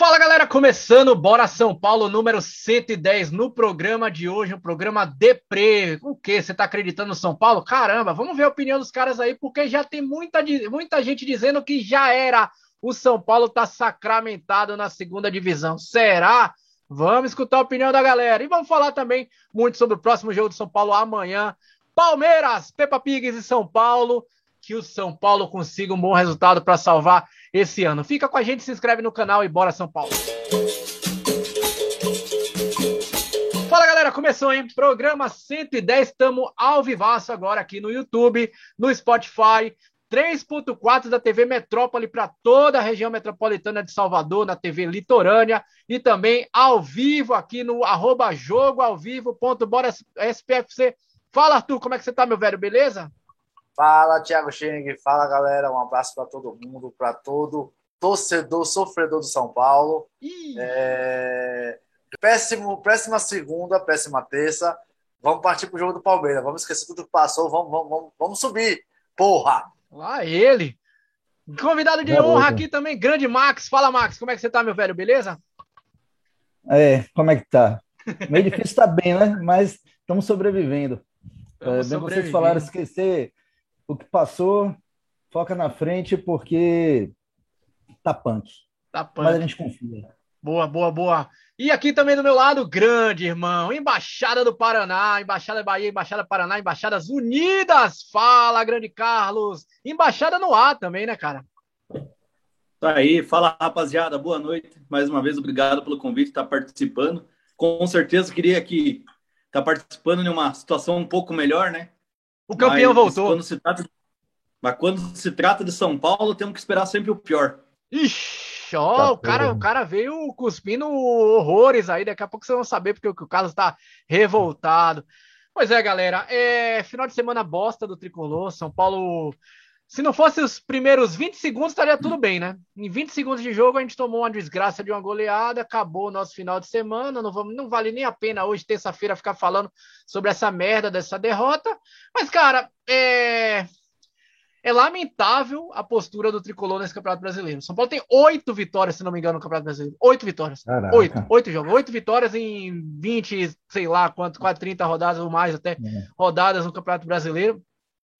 Fala galera, começando Bora São Paulo número 110 no programa de hoje, um programa deprê. O que? Você tá acreditando no São Paulo? Caramba, vamos ver a opinião dos caras aí, porque já tem muita, muita gente dizendo que já era. O São Paulo tá sacramentado na segunda divisão. Será? Vamos escutar a opinião da galera. E vamos falar também muito sobre o próximo jogo do São Paulo amanhã. Palmeiras, Peppa Pigs e São Paulo. Que o São Paulo consiga um bom resultado para salvar esse ano. Fica com a gente, se inscreve no canal e bora São Paulo. Fala galera, começou, hein? Programa 110, estamos ao vivaço agora aqui no YouTube, no Spotify, 3.4 da TV Metrópole para toda a região metropolitana de Salvador, na TV Litorânea e também ao vivo aqui no arroba jogo ao vivo bora SPFC. Fala Arthur, como é que você tá, meu velho, beleza? Fala, Thiago Cheng. Fala, galera. Um abraço para todo mundo, para todo torcedor, sofredor do São Paulo. É... Péssimo, péssima segunda, péssima terça. Vamos partir pro jogo do Palmeiras. Vamos esquecer tudo que passou. Vamos, vamos, vamos, vamos subir. Porra! Lá ele. Convidado de honra aqui também, grande Max. Fala, Max. Como é que você tá, meu velho? Beleza? É, como é que tá? Meio difícil tá bem, né? Mas estamos sobrevivendo. É, bem vocês falaram esquecer o que passou, foca na frente, porque tá punk. Tá punk. Mas a gente confia. Boa, boa, boa. E aqui também do meu lado, grande irmão, Embaixada do Paraná, Embaixada Bahia, Embaixada Paraná, Embaixadas Unidas. Fala, grande Carlos. Embaixada no ar também, né, cara? Tá aí, fala rapaziada, boa noite. Mais uma vez, obrigado pelo convite, estar tá participando. Com certeza queria que estar tá participando de uma situação um pouco melhor, né? O campeão mas, voltou. Quando se trata, mas quando se trata de São Paulo, temos que esperar sempre o pior. Ixi, ó, tá o, cara, o cara veio cuspindo horrores aí. Daqui a pouco vocês vão saber porque o Carlos tá revoltado. Pois é, galera. É, final de semana bosta do tricolor. São Paulo se não fosse os primeiros 20 segundos, estaria tudo bem, né? Em 20 segundos de jogo, a gente tomou uma desgraça de uma goleada, acabou o nosso final de semana. Não, vamos, não vale nem a pena hoje, terça-feira, ficar falando sobre essa merda dessa derrota. Mas, cara, é. É lamentável a postura do tricolor nesse Campeonato Brasileiro. São Paulo tem oito vitórias, se não me engano, no Campeonato Brasileiro. Oito vitórias. Caraca. Oito, oito jogos. Oito vitórias em 20, sei lá quanto, quase 30 rodadas ou mais até, é. rodadas no Campeonato Brasileiro.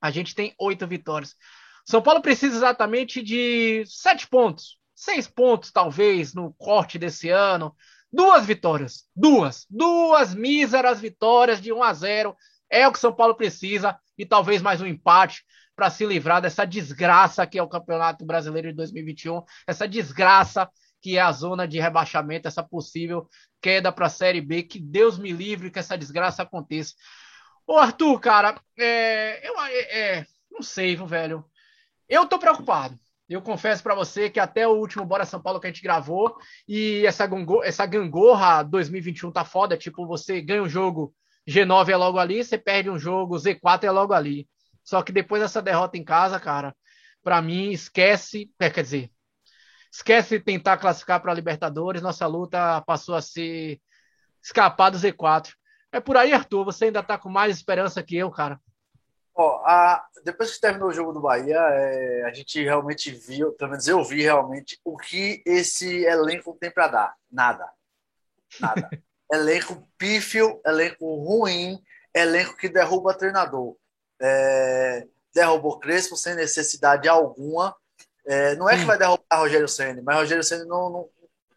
A gente tem oito vitórias. São Paulo precisa exatamente de sete pontos, seis pontos talvez no corte desse ano, duas vitórias, duas, duas míseras vitórias de 1 a 0 é o que São Paulo precisa e talvez mais um empate para se livrar dessa desgraça que é o Campeonato Brasileiro de 2021, essa desgraça que é a zona de rebaixamento, essa possível queda para a Série B, que Deus me livre que essa desgraça aconteça. Ô Arthur, cara, é, eu é, é, não sei, velho. Eu tô preocupado. Eu confesso para você que até o último Bora São Paulo que a gente gravou e essa, gangorra, essa gangorra 2021 tá foda. Tipo, você ganha um jogo, G9 é logo ali, você perde um jogo, Z4 é logo ali. Só que depois dessa derrota em casa, cara, para mim, esquece. É, quer dizer, esquece tentar classificar para Libertadores. Nossa luta passou a ser escapar do Z4. É por aí, Arthur. Você ainda tá com mais esperança que eu, cara. Ó, a, depois que terminou o jogo do Bahia, é, a gente realmente viu, pelo menos eu vi realmente, o que esse elenco tem para dar. Nada. Nada. elenco pífio, elenco ruim, elenco que derruba treinador. É, derrubou Crespo sem necessidade alguma. É, não é que vai derrubar Rogério Senna, mas Rogério Senna não, não,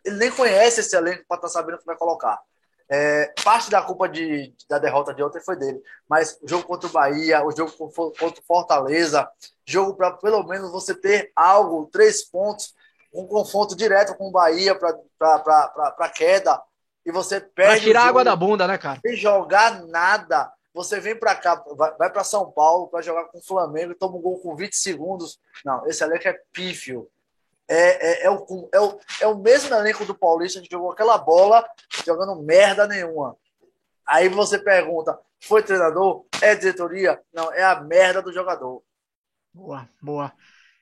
ele nem conhece esse elenco para estar tá sabendo o que vai colocar. É, parte da culpa de, da derrota de ontem foi dele, mas o jogo contra o Bahia, o jogo contra o Fortaleza, jogo para pelo menos você ter algo, três pontos, um confronto direto com o Bahia para queda, e você perde. Pra tirar água da bunda, né, cara? Sem jogar nada. Você vem para cá, vai, vai para São Paulo para jogar com o Flamengo toma um gol com 20 segundos. Não, esse elenco é pífio é, é, é, o, é, o, é o mesmo elenco do Paulista que jogou aquela bola jogando merda nenhuma. Aí você pergunta: foi treinador? É diretoria? Não, é a merda do jogador. Boa, boa.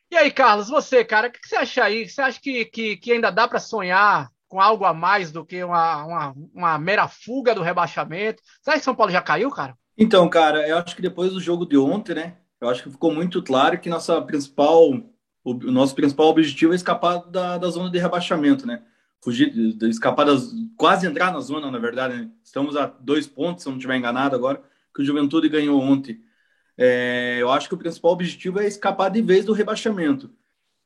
E aí, Carlos, você, cara, o que você acha aí? Você acha que, que, que ainda dá para sonhar com algo a mais do que uma, uma, uma mera fuga do rebaixamento? Você acha que São Paulo já caiu, cara? Então, cara, eu acho que depois do jogo de ontem, né? Eu acho que ficou muito claro que nossa principal o, o nosso principal objetivo é escapar da, da zona de rebaixamento, né? fugir, escapar das, quase entrar na zona, na verdade. Né? Estamos a dois pontos, se eu não estiver enganado agora, que o Juventude ganhou ontem. É, eu acho que o principal objetivo é escapar de vez do rebaixamento.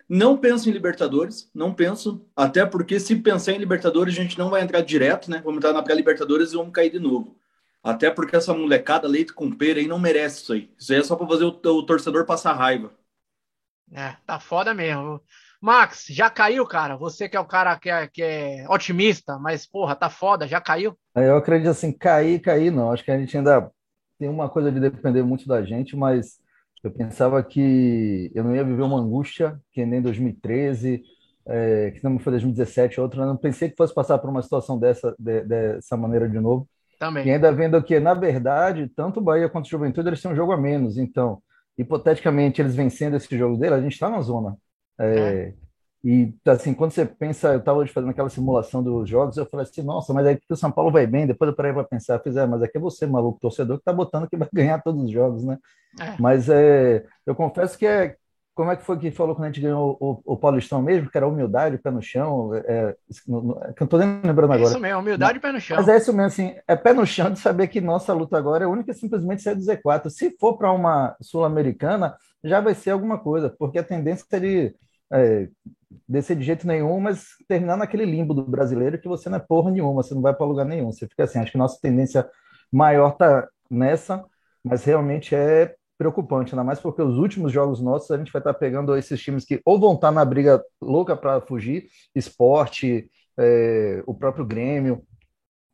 Não penso em Libertadores, não penso, até porque se pensar em Libertadores, a gente não vai entrar direto, né? Vamos entrar na pré-Libertadores e vamos cair de novo. Até porque essa molecada leite com pera aí não merece isso aí. Isso aí é só para fazer o, o torcedor passar raiva. É, tá foda mesmo. Max, já caiu, cara? Você que é o cara que é, que é otimista, mas, porra, tá foda, já caiu? Eu acredito assim, cair, cair não. Acho que a gente ainda tem uma coisa de depender muito da gente, mas eu pensava que eu não ia viver uma angústia que nem 2013, é, que não foi 2017, outra. Eu não pensei que fosse passar por uma situação dessa, de, dessa maneira de novo. Também. E ainda vendo que, na verdade, tanto o Bahia quanto o Juventude, eles têm um jogo a menos. Então, hipoteticamente, eles vencendo esse jogo dele, a gente está na zona. É, é. E, assim, quando você pensa, eu estava fazendo aquela simulação dos jogos, eu falei assim, nossa, mas aí que o São Paulo vai bem, depois eu parei para pensar, fiz, é, mas aqui é você, maluco, torcedor, que está botando que vai ganhar todos os jogos, né? É. Mas é, eu confesso que é, como é que foi que falou quando a gente ganhou o, o, Paulistão mesmo, que era humildade, pé no chão, é, é que eu não estou nem lembrando agora. Isso mesmo, humildade, pé no chão. Mas é isso mesmo, assim, é pé no chão de saber que nossa luta agora é única e simplesmente sair do Z4. Se for para uma Sul-Americana, já vai ser alguma coisa, porque a tendência é de é, descer de jeito nenhum, mas terminar naquele limbo do brasileiro que você não é porra nenhuma, você não vai para lugar nenhum. Você fica assim, acho que nossa tendência maior tá nessa, mas realmente é preocupante, ainda mais porque os últimos jogos nossos a gente vai estar pegando esses times que ou vão estar na briga louca para fugir, esporte, é, o próprio Grêmio,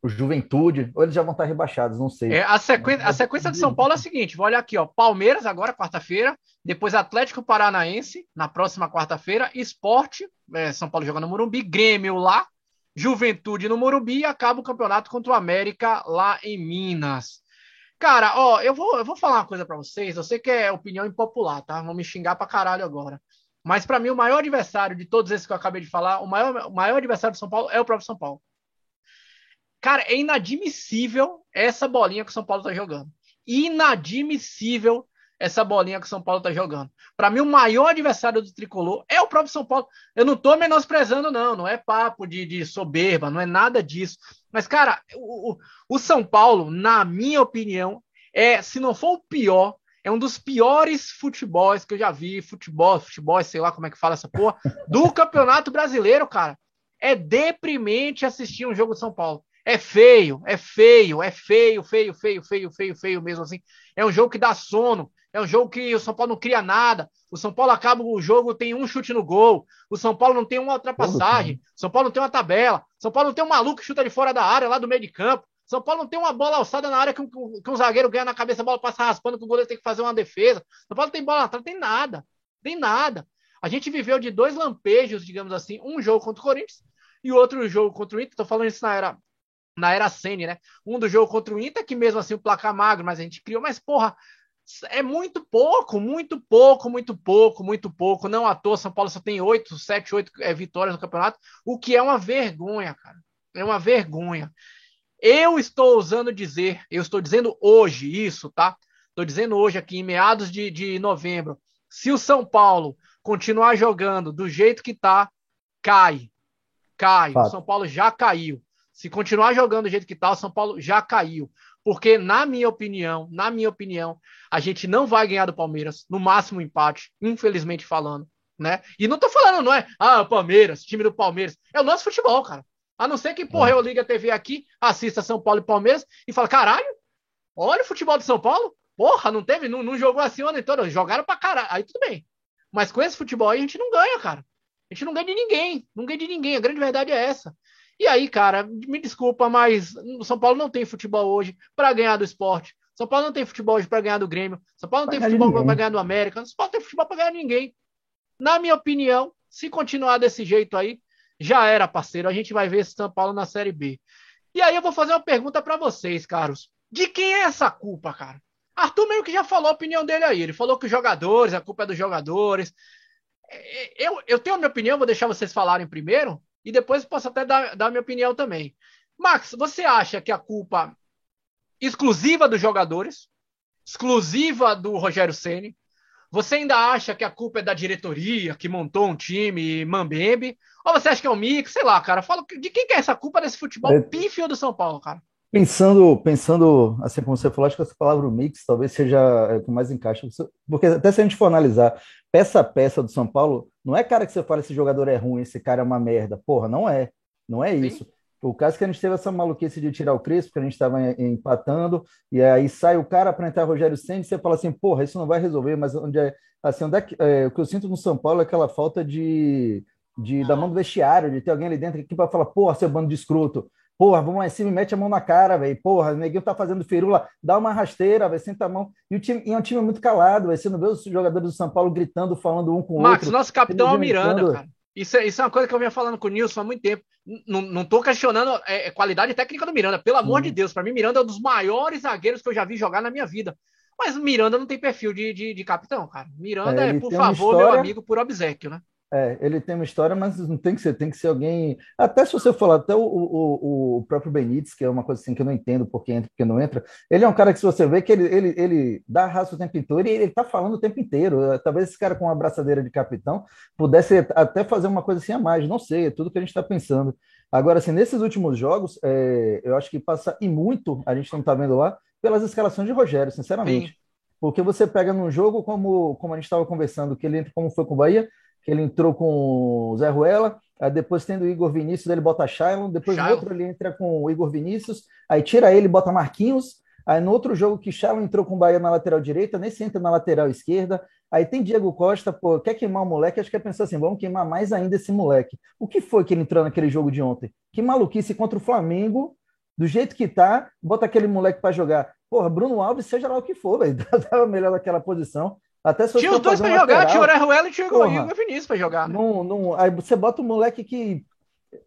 o Juventude, ou eles já vão estar rebaixados, não sei. É, a, sequência, a sequência de São Paulo é a seguinte: vou olhar aqui, ó. Palmeiras agora, quarta-feira, depois Atlético Paranaense, na próxima quarta-feira, Esporte, é, São Paulo jogando no Morumbi, Grêmio lá, Juventude no Morumbi e acaba o campeonato contra o América lá em Minas. Cara, ó, eu vou, eu vou falar uma coisa para vocês. Eu sei que é opinião impopular, tá? Vão me xingar pra caralho agora. Mas para mim, o maior adversário de todos esses que eu acabei de falar, o maior, o maior adversário do São Paulo é o próprio São Paulo. Cara, é inadmissível essa bolinha que o São Paulo tá jogando. Inadmissível essa bolinha que o São Paulo tá jogando. Para mim, o maior adversário do tricolor é o próprio São Paulo. Eu não tô menosprezando, não. Não é papo de, de soberba, não é nada disso. Mas, cara, o, o São Paulo, na minha opinião, é, se não for o pior, é um dos piores futebols que eu já vi. Futebol, futebol, sei lá como é que fala essa porra, do Campeonato Brasileiro, cara. É deprimente assistir um jogo de São Paulo. É feio, é feio, é feio, feio, feio, feio, feio, feio mesmo assim. É um jogo que dá sono. É um jogo que o São Paulo não cria nada. O São Paulo acaba o jogo, tem um chute no gol. O São Paulo não tem uma ultrapassagem. O São Paulo não tem uma tabela. O São Paulo não tem um maluco que chuta de fora da área, lá do meio de campo. O São Paulo não tem uma bola alçada na área que um, que um zagueiro ganha na cabeça, a bola passa raspando, que o goleiro tem que fazer uma defesa. O São Paulo não tem bola atrás, tem nada. Tem nada. A gente viveu de dois lampejos, digamos assim, um jogo contra o Corinthians e outro jogo contra o Inter. Tô falando isso na era na era Sene, né? Um do jogo contra o Inter, que mesmo assim o placar magro, mas a gente criou, mas porra, é muito pouco, muito pouco, muito pouco, muito pouco. Não à toa, São Paulo só tem oito, sete, oito é, vitórias no campeonato, o que é uma vergonha, cara. É uma vergonha. Eu estou ousando dizer, eu estou dizendo hoje isso, tá? Estou dizendo hoje aqui, em meados de, de novembro, se o São Paulo continuar jogando do jeito que tá, cai. Cai. O São Paulo já caiu. Se continuar jogando do jeito que tá, o São Paulo já caiu. Porque, na minha opinião, na minha opinião, a gente não vai ganhar do Palmeiras, no máximo empate, infelizmente falando, né? E não tô falando, não é, ah, Palmeiras, time do Palmeiras. É o nosso futebol, cara. A não ser que, porra, é. eu liga a TV aqui, assista São Paulo e Palmeiras e fala, caralho, olha o futebol de São Paulo. Porra, não teve, não, não jogou assim o ano. Jogaram pra caralho. Aí tudo bem. Mas com esse futebol aí a gente não ganha, cara. A gente não ganha de ninguém. Não ganha de ninguém. A grande verdade é essa. E aí, cara, me desculpa, mas o São Paulo não tem futebol hoje para ganhar do esporte. São Paulo não tem futebol hoje para ganhar do Grêmio. São Paulo não tem futebol para ganhar do América. São Paulo não tem futebol para ganhar ninguém. Na minha opinião, se continuar desse jeito aí, já era, parceiro. A gente vai ver esse São Paulo na Série B. E aí eu vou fazer uma pergunta para vocês, caros. De quem é essa culpa, cara? Arthur meio que já falou a opinião dele aí. Ele falou que os jogadores, a culpa é dos jogadores. É, eu, eu tenho a minha opinião, vou deixar vocês falarem primeiro e depois posso até dar, dar minha opinião também. Max, você acha que a culpa exclusiva dos jogadores, exclusiva do Rogério Ceni, Você ainda acha que a culpa é da diretoria que montou um time mambembe? Ou você acha que é um mix? Sei lá, cara. Fala, de quem que é essa culpa desse futebol é... pífio do São Paulo, cara? Pensando, pensando, assim como você falou, acho que essa palavra mix talvez seja o que mais encaixa. Porque até se a gente for analisar peça a peça do São Paulo, não é cara que você fala esse jogador é ruim, esse cara é uma merda. Porra, não é. Não é isso. Sim. O caso é que a gente teve essa maluquice de tirar o Crespo, porque a gente estava empatando, e aí sai o cara para entrar Rogério Senna, e você fala assim, porra, isso não vai resolver, mas onde é, assim, onde é, que, é, o que eu sinto no São Paulo é aquela falta de, de da mão do vestiário, de ter alguém ali dentro que para falar, porra, seu bando de escroto, Porra, vamos lá em cima e mete a mão na cara, velho. Porra, o neguinho tá fazendo firula, dá uma rasteira, vai senta a mão. E, o time, e é um time muito calado, véio. Você não vê os jogadores do São Paulo gritando, falando um com o Max, outro. Max, nosso capitão é o Miranda, cara. Isso é, isso é uma coisa que eu vinha falando com o Nilson há muito tempo. Não, não tô questionando é, é qualidade técnica do Miranda. Pelo amor hum. de Deus, para mim, Miranda é um dos maiores zagueiros que eu já vi jogar na minha vida. Mas Miranda não tem perfil de, de, de capitão, cara. Miranda é, é por favor, história... meu amigo, por obsequio, né? É, ele tem uma história, mas não tem que ser, tem que ser alguém. Até se você falar, até o, o, o próprio Benítez, que é uma coisa assim que eu não entendo porque entra porque não entra, ele é um cara que, se você vê, que ele, ele, ele dá raça o tempo inteiro e ele tá falando o tempo inteiro. Talvez esse cara com uma abraçadeira de capitão pudesse até fazer uma coisa assim a mais, não sei, é tudo que a gente está pensando. Agora, assim, nesses últimos jogos, é, eu acho que passa e muito, a gente não tá vendo lá, pelas escalações de Rogério, sinceramente. Sim. Porque você pega num jogo como, como a gente estava conversando, que ele entra como foi com o Bahia, que ele entrou com o Zé Ruela, aí depois tendo o Igor Vinícius, ele bota Shailon, depois no outro ele entra com o Igor Vinícius, aí tira ele, bota Marquinhos, aí no outro jogo que Shailon entrou com o Bahia na lateral direita, nesse entra na lateral esquerda, aí tem Diego Costa, pô, quer queimar o moleque, acho que é pensar assim, vamos queimar mais ainda esse moleque. O que foi que ele entrou naquele jogo de ontem? Que maluquice contra o Flamengo, do jeito que tá, bota aquele moleque para jogar. Porra, Bruno Alves, seja lá o que for, velho, tava melhor naquela posição. Até se tinha os dois para jogar, tinha o Orejuela e tinha o Igor Vinícius para jogar. Né? Não, não, aí você bota um moleque que.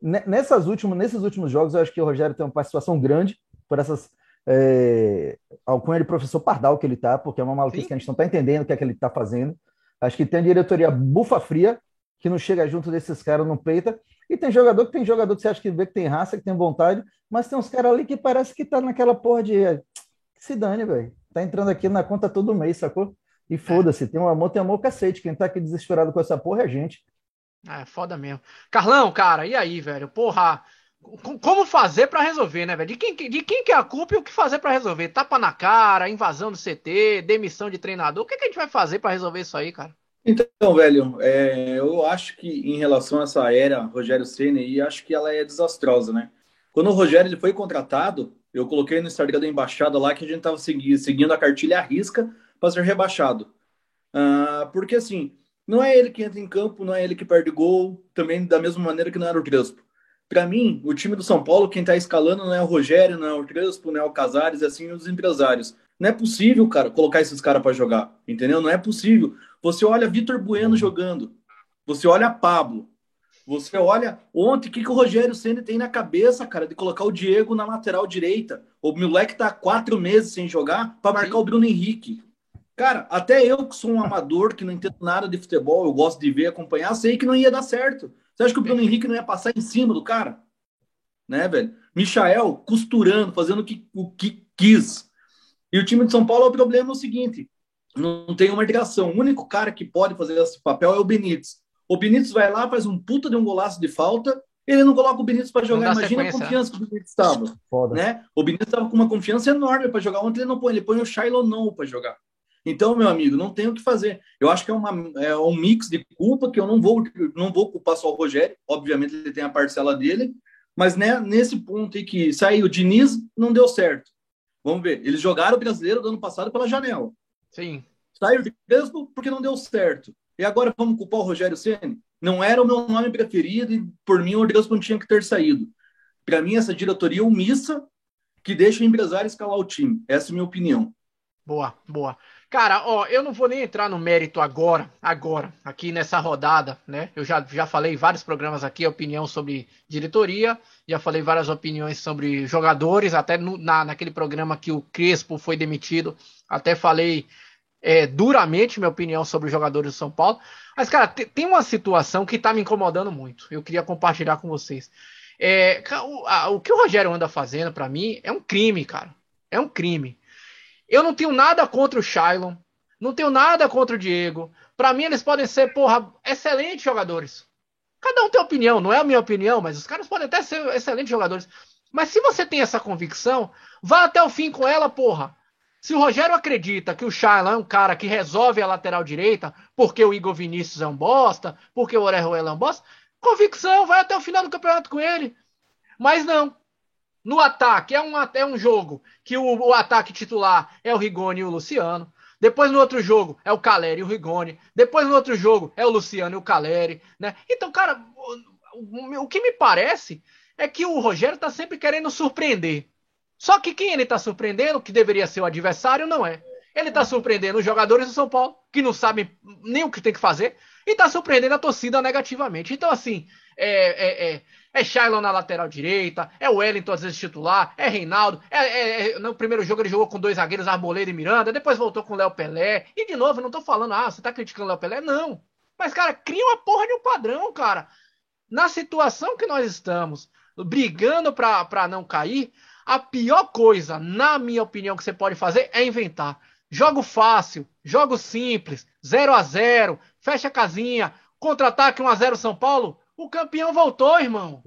Nessas últimas, nesses últimos jogos, eu acho que o Rogério tem uma participação grande por essas. É, com ele, professor Pardal, que ele tá, porque é uma maluquice Sim. que a gente não tá entendendo o que é que ele tá fazendo. Acho que tem a diretoria bufa fria, que não chega junto desses caras, não peita. E tem jogador que tem jogador que você acha que vê que tem raça, que tem vontade, mas tem uns caras ali que parece que tá naquela porra de. Se dane, velho. Tá entrando aqui na conta todo mês, sacou? E foda-se, tem um amor, tem amor cacete. Quem tá aqui desesperado com essa porra é a gente. É, foda mesmo. Carlão, cara, e aí, velho? Porra, como fazer para resolver, né, velho? De quem, de quem que é a culpa e o que fazer para resolver? Tapa na cara, invasão do CT, demissão de treinador. O que, que a gente vai fazer para resolver isso aí, cara? Então, velho, é, eu acho que em relação a essa era Rogério Senna aí, acho que ela é desastrosa, né? Quando o Rogério ele foi contratado, eu coloquei no Instagram da embaixada lá que a gente tava seguindo, seguindo a cartilha à risca para ser rebaixado. Uh, porque assim, não é ele que entra em campo, não é ele que perde gol, também da mesma maneira que não era o Crespo. Para mim, o time do São Paulo, quem está escalando não é o Rogério, não é o Crespo, não é o Casares, é assim os empresários. Não é possível, cara, colocar esses caras para jogar, entendeu? Não é possível. Você olha Vitor Bueno jogando, você olha Pablo, você olha ontem o que, que o Rogério Senna tem na cabeça, cara, de colocar o Diego na lateral direita. O moleque tá quatro meses sem jogar para marcar Sim. o Bruno Henrique. Cara, até eu que sou um amador, que não entendo nada de futebol, eu gosto de ver, acompanhar, sei que não ia dar certo. Você acha que o Bruno Henrique não ia passar em cima do cara? Né, velho? Michael costurando, fazendo o que, o que quis. E o time de São Paulo, o problema é o seguinte: não tem uma ligação. O único cara que pode fazer esse papel é o Benítez. O Benítez vai lá, faz um puta de um golaço de falta, ele não coloca o Benítez para jogar. Imagina a confiança que o Benítez estava. Né? O Benítez estava com uma confiança enorme para jogar. Ontem ele não põe, ele põe o Shiloh não para jogar. Então, meu amigo, não tem o que fazer. Eu acho que é, uma, é um mix de culpa que eu não vou, não vou culpar só o Rogério. Obviamente, ele tem a parcela dele. Mas né, nesse ponto aí que saiu o Diniz, não deu certo. Vamos ver. Eles jogaram o brasileiro do ano passado pela janela. Sim. Saiu de mesmo porque não deu certo. E agora vamos culpar o Rogério Ceni? Não era o meu nome preferido e por mim o Rodrigues não tinha que ter saído. Para mim, essa diretoria omissa que deixa o empresário escalar o time. Essa é a minha opinião. Boa, boa. Cara, ó, eu não vou nem entrar no mérito agora, agora, aqui nessa rodada, né? Eu já, já falei vários programas aqui, opinião sobre diretoria, já falei várias opiniões sobre jogadores, até no, na, naquele programa que o Crespo foi demitido, até falei é, duramente minha opinião sobre os jogadores do São Paulo. Mas, cara, tem uma situação que tá me incomodando muito. Eu queria compartilhar com vocês. É, o, a, o que o Rogério anda fazendo, para mim, é um crime, cara. É um crime. Eu não tenho nada contra o Shailon. Não tenho nada contra o Diego. Para mim, eles podem ser, porra, excelentes jogadores. Cada um tem opinião, não é a minha opinião, mas os caras podem até ser excelentes jogadores. Mas se você tem essa convicção, vá até o fim com ela, porra. Se o Rogério acredita que o Shaila é um cara que resolve a lateral direita, porque o Igor Vinícius é um bosta, porque o Orejuela é um bosta, convicção, vai até o final do campeonato com ele. Mas não. No ataque, é um, é um jogo que o, o ataque titular é o Rigoni e o Luciano. Depois no outro jogo é o Caleri e o Rigoni. Depois no outro jogo é o Luciano e o Caleri, né? Então, cara, o, o que me parece é que o Rogério tá sempre querendo surpreender. Só que quem ele tá surpreendendo, que deveria ser o adversário, não é. Ele tá surpreendendo os jogadores do São Paulo, que não sabem nem o que tem que fazer, e tá surpreendendo a torcida negativamente. Então, assim, é, é, é é Shailon na lateral direita, é o Wellington às vezes titular, é Reinaldo. É, é, é, no primeiro jogo ele jogou com dois zagueiros, Arboleda e Miranda, depois voltou com o Léo Pelé. E de novo, não tô falando, ah, você tá criticando o Léo Pelé? Não. Mas, cara, cria uma porra de um padrão, cara. Na situação que nós estamos, brigando pra não cair, a pior coisa, na minha opinião, que você pode fazer é inventar. Jogo fácil, jogo simples, 0 a 0 fecha a casinha, contra-ataque 1 a 0 São Paulo, o campeão voltou, irmão.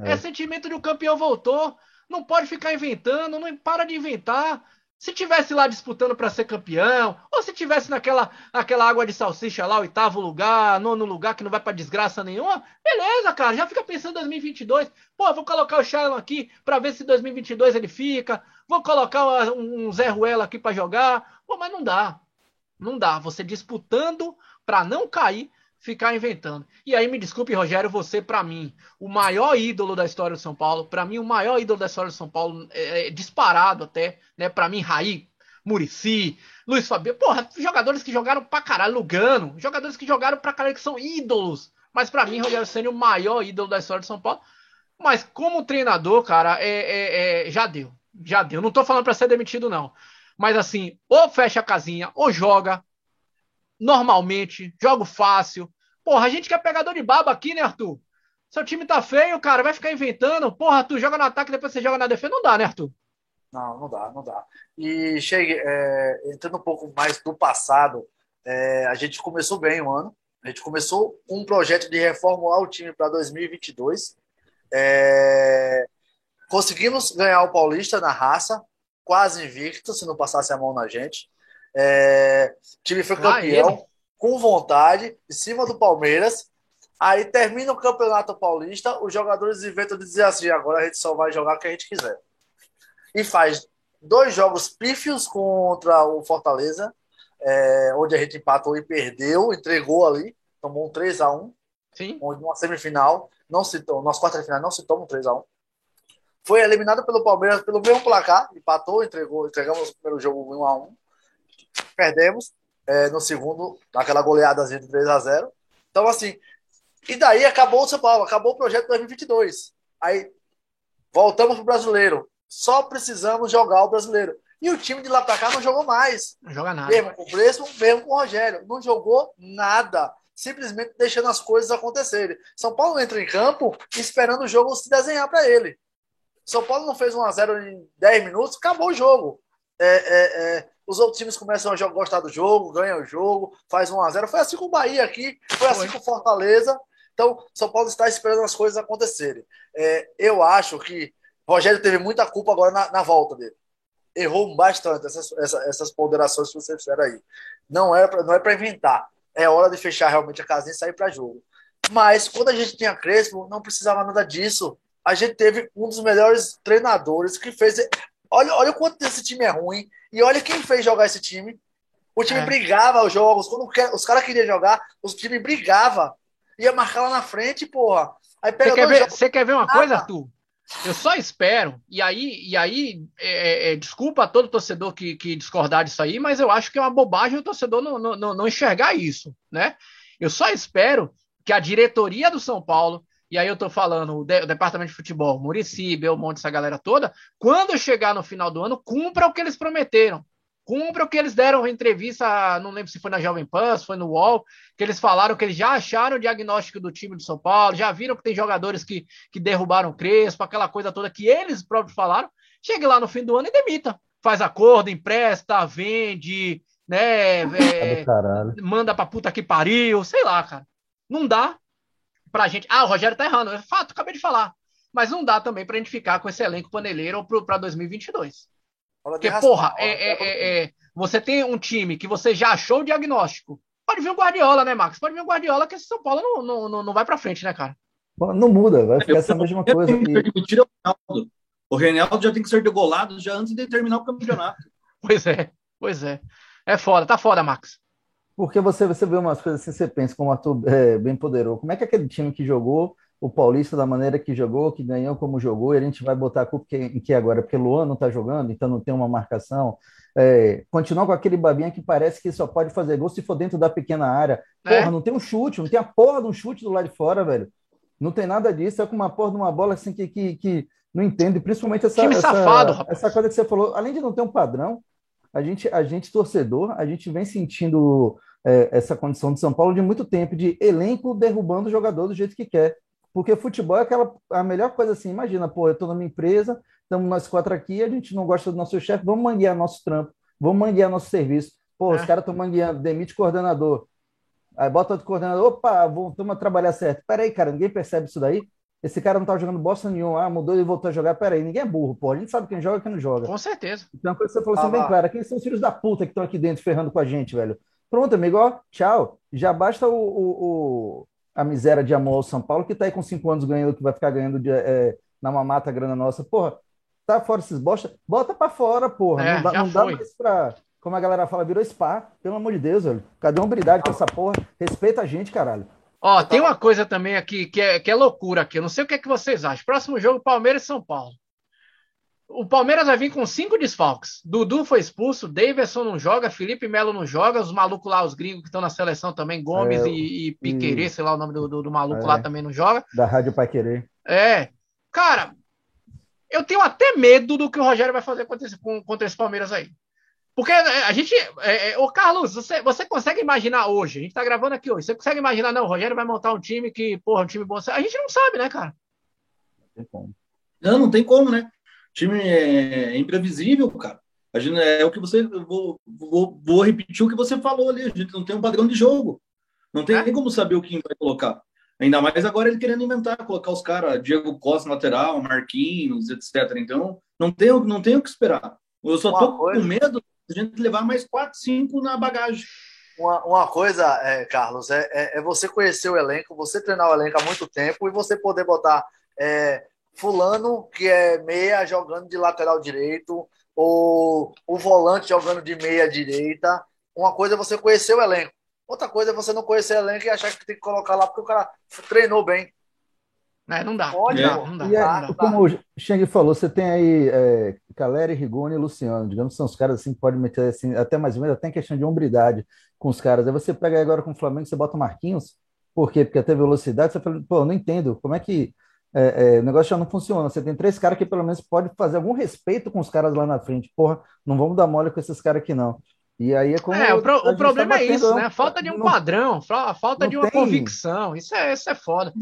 É. é sentimento de o um campeão voltou. Não pode ficar inventando, não para de inventar. Se tivesse lá disputando para ser campeão, ou se tivesse naquela, naquela água de salsicha lá, oitavo lugar, nono lugar, que não vai para desgraça nenhuma, beleza, cara, já fica pensando em 2022. Pô, vou colocar o Shailon aqui para ver se 2022 ele fica. Vou colocar um Zé Ruela aqui para jogar. Pô, mas não dá. Não dá. Você disputando para não cair, ficar inventando. E aí, me desculpe, Rogério, você, para mim, o maior ídolo da história do São Paulo, para mim, o maior ídolo da história do São Paulo, é, é disparado até, né? Para mim, Raí, Murici, Luiz Fabiano, porra, jogadores que jogaram pra caralho, Lugano, jogadores que jogaram pra caralho, que são ídolos. Mas para mim, Rogério Senna o maior ídolo da história do São Paulo. Mas como treinador, cara, é, é, é, já deu. Já deu. Não tô falando para ser demitido, não. Mas assim, ou fecha a casinha, ou joga, normalmente, jogo fácil. Porra, a gente que é pegador de baba aqui, né, Arthur? Seu time tá feio, cara, vai ficar inventando. Porra, tu joga no ataque, depois você joga na defesa. Não dá, né, Arthur? Não, não dá, não dá. E chegue, é, entrando um pouco mais do passado, é, a gente começou bem o ano. A gente começou um projeto de reformular o time para 2022. É, conseguimos ganhar o Paulista na raça, quase invicto, se não passasse a mão na gente. É, o time foi campeão com vontade, em cima do Palmeiras. Aí termina o Campeonato Paulista, os jogadores inventam de dizer assim: agora a gente só vai jogar o que a gente quiser. E faz dois jogos pífios contra o Fortaleza, é, onde a gente empatou e perdeu, entregou ali, tomou um 3x1. Sim. Onde uma semifinal, não se nossa quarta final não se toma um 3x1. Foi eliminado pelo Palmeiras pelo mesmo placar, empatou, entregou, entregamos o primeiro jogo 1x1 perdemos é, no segundo, naquela goleadazinha de 3 a 0 Então, assim, e daí acabou o São Paulo, acabou o projeto 2022. Aí voltamos pro brasileiro. Só precisamos jogar o brasileiro. E o time de lá para cá não jogou mais. Não joga nada. Mesmo com o Bresco, mesmo com o Rogério. Não jogou nada. Simplesmente deixando as coisas acontecerem. São Paulo entra em campo esperando o jogo se desenhar para ele. São Paulo não fez 1x0 em 10 minutos, acabou o jogo. É, é, é, os outros times começam a jogar, gostar do jogo, ganham o jogo, faz 1 a 0 Foi assim com o Bahia aqui, foi assim com o Fortaleza. Então, São Paulo está esperando as coisas acontecerem. É, eu acho que Rogério teve muita culpa agora na, na volta dele. Errou bastante essas, essas, essas ponderações que você fizeram aí. Não é para é inventar. É hora de fechar realmente a casinha e sair para jogo. Mas quando a gente tinha Crespo, não precisava nada disso. A gente teve um dos melhores treinadores que fez. Olha, olha o quanto esse time é ruim. E olha quem fez jogar esse time. O time é. brigava os jogos. Quando os caras queriam jogar, o time brigava. Ia marcar lá na frente, porra. Aí Você quer, ver, você quer ver uma coisa, Arthur? Eu só espero, e aí, e aí é, é, é, desculpa a todo torcedor que, que discordar disso aí, mas eu acho que é uma bobagem o torcedor não, não, não enxergar isso, né? Eu só espero que a diretoria do São Paulo, e aí eu tô falando o, de, o departamento de futebol, Murici, Belmonte, essa galera toda, quando chegar no final do ano, cumpra o que eles prometeram. Cumpra o que eles deram em entrevista, não lembro se foi na Jovem Pan, se foi no UOL, que eles falaram que eles já acharam o diagnóstico do time do São Paulo, já viram que tem jogadores que, que derrubaram o Crespo, aquela coisa toda que eles próprios falaram. Chegue lá no fim do ano e demita. Faz acordo, empresta, vende, né? É, manda pra puta que pariu, sei lá, cara. Não dá pra gente. Ah, o Rogério tá errando. É fato, acabei de falar. Mas não dá também pra gente ficar com esse elenco paneleiro pro, pra 2022. Porque, porra, é, é, é, é, você tem um time que você já achou o diagnóstico. Pode vir o Guardiola, né, Max? Pode vir o Guardiola, que esse São Paulo não, não, não vai pra frente, né, cara? Não muda, vai ficar essa mesma coisa. Reinaldo. O Reinaldo já tem que ser degolado já antes de terminar o campeonato. pois é, pois é. É foda, tá foda, Max. Porque você, você vê umas coisas assim, você pensa, como o Arthur é, bem poderoso. Como é que aquele time que jogou o Paulista da maneira que jogou, que ganhou como jogou, e a gente vai botar a culpa em que agora? Porque Luan não tá jogando, então não tem uma marcação. É, continuar com aquele babinha que parece que só pode fazer gol se for dentro da pequena área. É. Porra, é. não tem um chute, não tem a porra de um chute do lado de fora, velho. Não tem nada disso, é com uma porra de uma bola assim que, que, que não entende, principalmente essa, Time essa, safado, essa coisa que você falou, além de não ter um padrão, a gente, a gente torcedor, a gente vem sentindo é, essa condição de São Paulo de muito tempo, de elenco derrubando o jogador do jeito que quer. Porque futebol é aquela a melhor coisa assim. Imagina, pô, eu estou numa empresa, estamos nós quatro aqui, a gente não gosta do nosso chefe, vamos manguear nosso trampo, vamos manguear nosso serviço. Pô, é. os caras estão mangueando, demite coordenador. Aí bota outro coordenador, opa, vamos trabalhar certo. Peraí, cara, ninguém percebe isso daí? Esse cara não tá jogando bosta nenhuma, ah, mudou e voltou a jogar. Peraí, ninguém é burro, pô. A gente sabe quem joga e quem não joga. Com certeza. Então, a coisa que você falou assim, ah, bem clara: quem são os filhos da puta que estão aqui dentro ferrando com a gente, velho? Pronto, amigo, ó, tchau. Já basta o, o, o, a miséria de amor ao São Paulo, que tá aí com cinco anos ganhando, que vai ficar ganhando de, é, na mamata grana nossa. Porra, tá fora esses bosta, bota pra fora, porra. É, não dá, não dá mais pra. Como a galera fala, virou spa. Pelo amor de Deus, velho. Cadê a hombridade com essa porra? Respeita a gente, caralho. Ó, tem uma coisa também aqui que é, que é loucura aqui. Eu não sei o que é que vocês acham. Próximo jogo, Palmeiras e São Paulo. O Palmeiras vai vir com cinco desfalques. Dudu foi expulso, Davidson não joga, Felipe Melo não joga, os malucos lá, os gringos que estão na seleção também, Gomes é, e, e Piquerê, e... sei lá o nome do, do, do maluco é, lá também não joga. Da Rádio Pai Querer. É. Cara, eu tenho até medo do que o Rogério vai fazer contra esse, contra esse Palmeiras aí. Porque é, a gente. É, é, ô, Carlos, você, você consegue imaginar hoje? A gente tá gravando aqui hoje. Você consegue imaginar, não, o Rogério vai montar um time que, porra, um time bom. A gente não sabe, né, cara? Não tem como. Não, não tem como, né? O time é imprevisível, cara. A gente, é o que você. Vou, vou, vou repetir o que você falou ali. A gente não tem um padrão de jogo. Não tem é? nem como saber o que vai colocar. Ainda mais agora ele querendo inventar, colocar os caras, Diego Costa lateral, Marquinhos, etc. Então, não tem, não tem o que esperar. Eu só tô com medo a gente levar mais quatro, cinco na bagagem. Uma, uma coisa, é, Carlos, é, é, é, você conhecer o elenco, você treinar o elenco há muito tempo e você poder botar é, fulano que é meia jogando de lateral direito ou o volante jogando de meia direita. Uma coisa é você conhecer o elenco. Outra coisa é você não conhecer o elenco e achar que tem que colocar lá porque o cara treinou bem. É, não dá. Pode, não, não, dá. E, não dá. Como o Cheng falou, você tem aí é, Caleri, Rigoni e Luciano. Digamos que são os caras assim que podem meter assim, até mais ou menos, até em questão de hombridade com os caras. Aí você pega agora com o Flamengo, você bota o Marquinhos. Por quê? Porque até velocidade, você fala, pô, não entendo. Como é que é, é, o negócio já não funciona? Você tem três caras que pelo menos pode fazer algum respeito com os caras lá na frente. Porra, não vamos dar mole com esses caras aqui, não. E aí é como. É, o, pro, o problema é isso, né? Falta de um não, padrão, falta de uma tem. convicção. Isso é, isso é foda.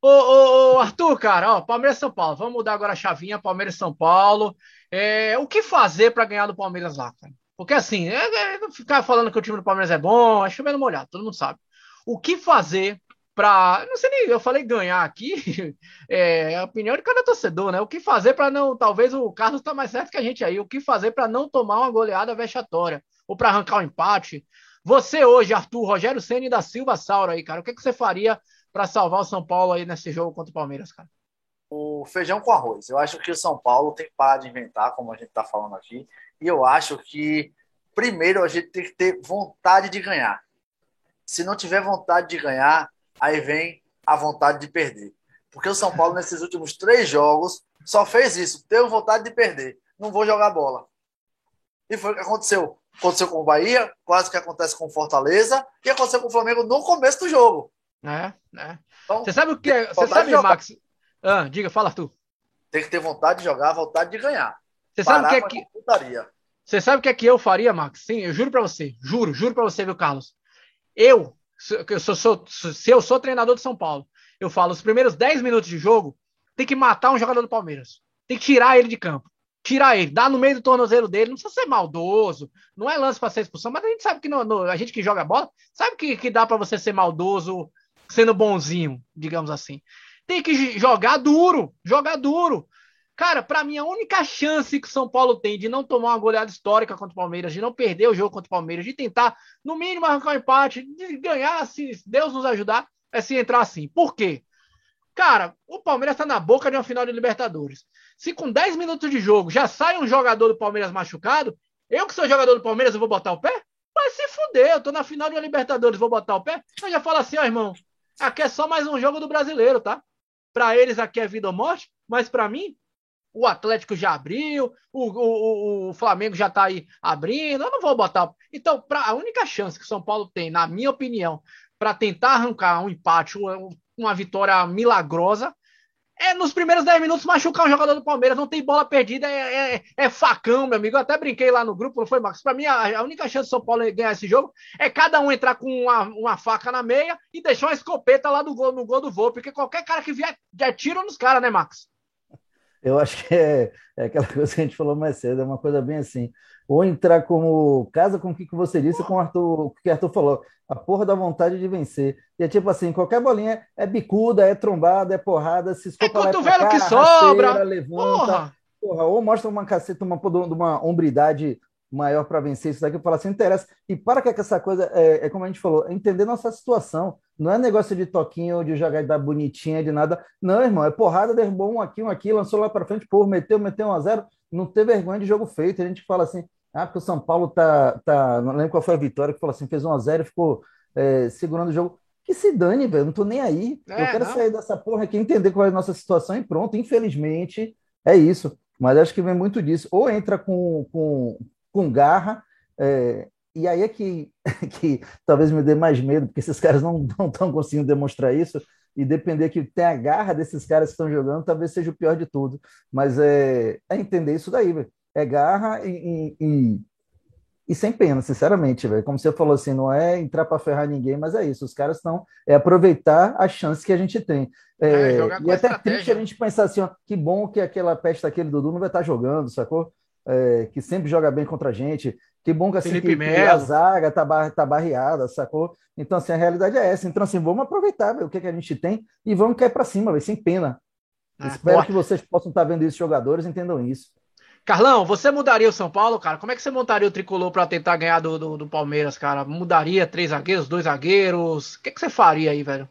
Ô, ô, ô, Arthur, cara, ó, Palmeiras São Paulo. Vamos mudar agora a chavinha, Palmeiras São Paulo. É, o que fazer para ganhar do Palmeiras lá, cara? Porque assim, é, é, ficar falando que o time do Palmeiras é bom, é chovendo molhado, todo mundo sabe. O que fazer para, não sei nem, eu falei ganhar aqui, é a opinião de cada torcedor, né? O que fazer para não, talvez o Carlos tá mais certo que a gente aí, o que fazer para não tomar uma goleada vexatória ou para arrancar um empate? Você hoje, Arthur, Rogério Ceni da Silva Sauro aí, cara, o que, que você faria para salvar o São Paulo aí nesse jogo contra o Palmeiras, cara? O feijão com arroz. Eu acho que o São Paulo tem que parar de inventar, como a gente está falando aqui. E eu acho que, primeiro, a gente tem que ter vontade de ganhar. Se não tiver vontade de ganhar, aí vem a vontade de perder. Porque o São Paulo, nesses últimos três jogos, só fez isso. Teve vontade de perder. Não vou jogar bola. E foi o que aconteceu. Aconteceu com o Bahia, quase que acontece com o Fortaleza, e aconteceu com o Flamengo no começo do jogo. É, é. Então, você sabe o que é? Você sabe, Max? Ah, diga, fala tu. Tem que ter vontade de jogar, vontade de ganhar. Você sabe o que é que. Você sabe o que é que eu faria, Max? Sim, eu juro para você. Juro, juro para você, viu, Carlos? Eu, eu sou, se eu sou treinador de São Paulo, eu falo, os primeiros 10 minutos de jogo, tem que matar um jogador do Palmeiras. Tem que tirar ele de campo. tirar ele, dá no meio do tornozelo dele, não precisa ser maldoso, não é lance para ser expulsão, mas a gente sabe que no, no, a gente que joga bola, sabe que, que dá para você ser maldoso sendo bonzinho, digamos assim. Tem que jogar duro, jogar duro. Cara, para mim, a única chance que o São Paulo tem de não tomar uma goleada histórica contra o Palmeiras, de não perder o jogo contra o Palmeiras, de tentar, no mínimo, arrancar um empate, de ganhar, se Deus nos ajudar, é se entrar assim. Por quê? Cara, o Palmeiras está na boca de uma final de Libertadores. Se com 10 minutos de jogo já sai um jogador do Palmeiras machucado, eu que sou jogador do Palmeiras, eu vou botar o pé? Vai se fuder, eu tô na final de uma Libertadores, vou botar o pé? Eu já falo assim, ó, irmão, aqui é só mais um jogo do brasileiro, tá? Para eles aqui é vida ou morte, mas para mim, o Atlético já abriu, o, o, o, Flamengo já tá aí abrindo, eu não vou botar. Então, pra, a única chance que o São Paulo tem, na minha opinião, para tentar arrancar um empate, uma, vitória milagrosa, é nos primeiros 10 minutos machucar um jogador do Palmeiras, não tem bola perdida, é, é, é facão, meu amigo. Eu até brinquei lá no grupo, não foi, Marcos? Para mim, a, a, única chance do São Paulo ganhar esse jogo é cada um entrar com uma, uma faca na meia e deixar uma escopeta lá do gol, no gol do voo, porque qualquer cara que vier já tira nos caras, né, Marcos? Eu acho que é, é, aquela coisa que a gente falou mais cedo, é uma coisa bem assim. Ou entrar como. Casa com o que você disse, com o Arthur, o que o Arthur falou. A porra da vontade de vencer. E é tipo assim: qualquer bolinha é bicuda, é trombada, é porrada, se escopa é cotovelo que sobra. Levanta. Porra. Porra, ou mostra uma caceta, uma, uma hombridade maior para vencer isso daqui, eu falo assim, interessa. E para que essa coisa, é, é, como a gente falou, é entender nossa situação. Não é negócio de toquinho, de jogar da bonitinha, de nada. Não, irmão, é porrada, derrubou um aqui, um aqui, lançou lá para frente, pô, meteu, meteu um a zero, não ter vergonha de jogo feito. A gente fala assim, ah, porque o São Paulo tá, tá não lembro qual foi a vitória, que falou assim, fez um a zero e ficou é, segurando o jogo. Que se dane, velho, não tô nem aí. É, eu quero não. sair dessa porra aqui, entender qual é a nossa situação e pronto. Infelizmente, é isso. Mas acho que vem muito disso. Ou entra com, com, com garra. É, e aí é que, que talvez me dê mais medo, porque esses caras não estão conseguindo demonstrar isso, e depender que tem a garra desses caras que estão jogando, talvez seja o pior de tudo. Mas é, é entender isso daí, é garra e, e, e, sem pena, sinceramente, velho. Como você falou assim, não é entrar para ferrar ninguém, mas é isso. Os caras estão é aproveitar a chance que a gente tem. É, é, e é até triste a gente pensar assim, ó, que bom que aquela peste daquele Dudu não vai estar jogando, sacou? É, que sempre joga bem contra a gente. Que bom que, assim, que, que a zaga tá, bar, tá barreada, sacou? Então, assim, a realidade é essa. Então, assim, vamos aproveitar véio, o que, que a gente tem e vamos cair para cima, véio, sem pena. Ah, Espero boa. que vocês possam estar tá vendo isso, jogadores, entendam isso. Carlão, você mudaria o São Paulo, cara? Como é que você montaria o tricolor para tentar ganhar do, do, do, Palmeiras, cara? Mudaria três zagueiros, dois zagueiros? O que, que você faria aí, velho?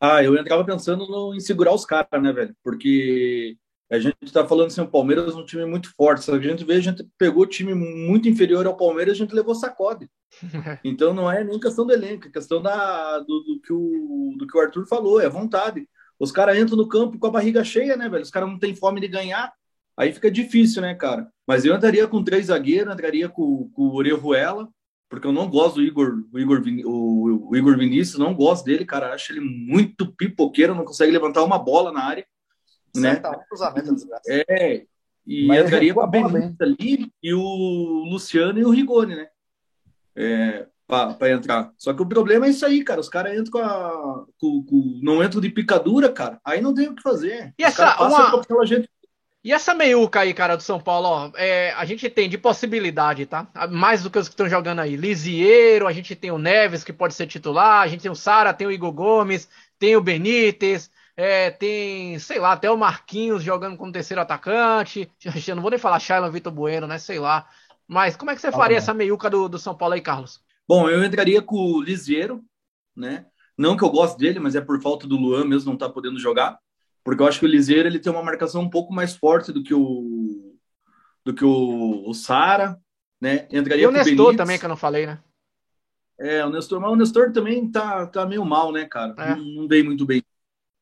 Ah, eu entrava pensando no, em segurar os caras, né, velho? Porque a gente está falando assim, o Palmeiras é um time muito forte. Só que a gente vê, a gente pegou o time muito inferior ao Palmeiras, a gente levou sacode. Então não é nem questão do elenco, é questão da, do, do, que o, do que o Arthur falou, é vontade. Os caras entram no campo com a barriga cheia, né, velho? Os caras não têm fome de ganhar. Aí fica difícil, né, cara? Mas eu entraria com três zagueiros, entraria com, com o Orejuela, porque eu não gosto do Igor, o Igor, o, o Igor Vinícius, não gosto dele, cara. Acho ele muito pipoqueiro, não consegue levantar uma bola na área né? É, e Mas entraria com a Benítez ali e o Luciano e o Rigoni, né? É, para entrar. Só que o problema é isso aí, cara. Os caras entram com a. Com, com, não entram de picadura, cara. Aí não tem o que fazer. E essa. Uma... Gente... E essa meiuca aí, cara, do São Paulo, ó, é, a gente tem de possibilidade, tá? Mais do que os que estão jogando aí. Lisieiro, a gente tem o Neves, que pode ser titular, a gente tem o Sara, tem o Igor Gomes, tem o Benítez, é, tem, sei lá, até o Marquinhos jogando como terceiro atacante. Eu não vou nem falar Shailon Vitor Bueno, né? Sei lá. Mas como é que você faria essa meiuca do, do São Paulo aí, Carlos? Bom, eu entraria com o Lisieiro, né? Não que eu goste dele, mas é por falta do Luan mesmo não tá podendo jogar. Porque eu acho que o Lisieiro ele tem uma marcação um pouco mais forte do que o do que o, o Sara, né? Entraria e o Nestor também, que eu não falei, né? É, o Nestor, mas o Nestor também tá, tá meio mal, né, cara? É. Não, não dei muito bem.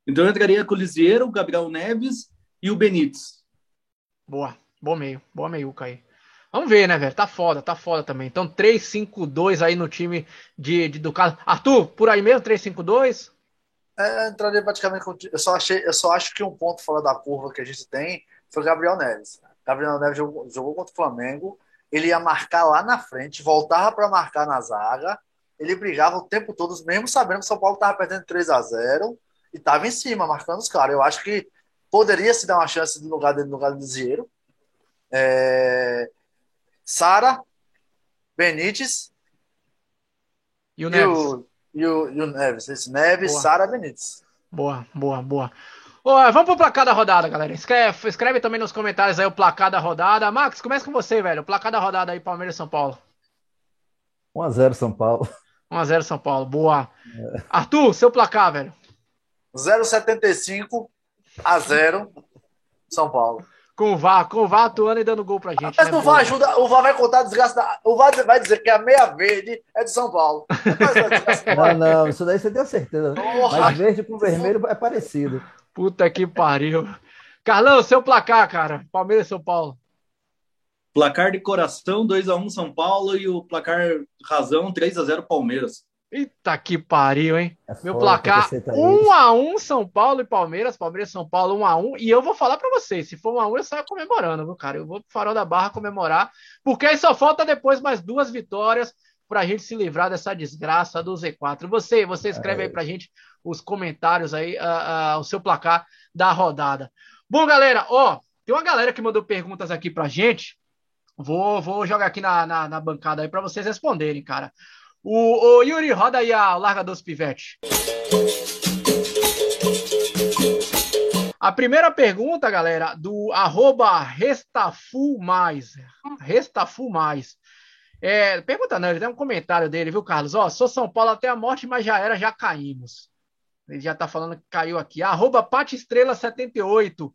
Então eu entraria com o Lisieiro, o Gabriel Neves e o Benítez. Boa, bom meio, boa meiuca aí. Vamos ver, né, velho? Tá foda, tá foda também. Então 3-5-2 aí no time de, de do caso. Arthur, por aí mesmo, 3-5-2? É, entraria praticamente com. Eu só, achei, eu só acho que um ponto fora da curva que a gente tem foi o Gabriel Neves. Gabriel Neves jogou, jogou contra o Flamengo, ele ia marcar lá na frente, voltava para marcar na zaga, ele brigava o tempo todo, mesmo sabendo que o São Paulo estava perdendo 3 a 0 e estava em cima, marcando os caras. Eu acho que poderia se dar uma chance no lugar dele, no lugar do Zieiro, é, Sara, Benítez e o Neves. E o, e o, Neves. Esse Neves, Sara, Benítez. Boa, boa, boa. Boa, vamos pro placar da rodada, galera. Escreve, escreve também nos comentários aí o placar da rodada. Max, começa com você, velho. O placar da rodada aí, Palmeiras e São Paulo. 1x0 São Paulo. 1x0 São Paulo, boa. É. Arthur, seu placar, velho. 0,75 a 0 São Paulo. Com o VAR, com o VAR atuando e dando gol pra gente. Mas né, o VAR ajuda, o VAR vai contar a desgraça da. O VAR vai dizer que a meia verde é de São Paulo. não, não, isso daí você tem certeza. Mas verde com vermelho é parecido. Puta que pariu. Carlão, seu placar, cara. Palmeiras e São Paulo. Placar de coração, 2x1 São Paulo e o placar razão, 3x0 Palmeiras. Eita que pariu, hein? É Meu placar 1x1 São Paulo e Palmeiras, Palmeiras e São Paulo 1x1. E eu vou falar para vocês: se for 1x1, eu saio comemorando, viu, cara? Eu vou pro Farol da Barra comemorar, porque aí só falta depois mais duas vitórias para a gente se livrar dessa desgraça do Z4. Você, você escreve aí pra gente os comentários aí, uh, uh, o seu placar da rodada. Bom, galera, ó, tem uma galera que mandou perguntas aqui pra gente. Vou, vou jogar aqui na, na, na bancada aí para vocês responderem, cara. O, o, Yuri, roda aí a larga dos pivete. A primeira pergunta, galera, do arroba restafumais. Restafumais. É, pergunta não, ele tem um comentário dele, viu, Carlos? Ó, sou São Paulo até a morte, mas já era, já caímos. Ele já tá falando que caiu aqui. Arroba Pati Estrela 78.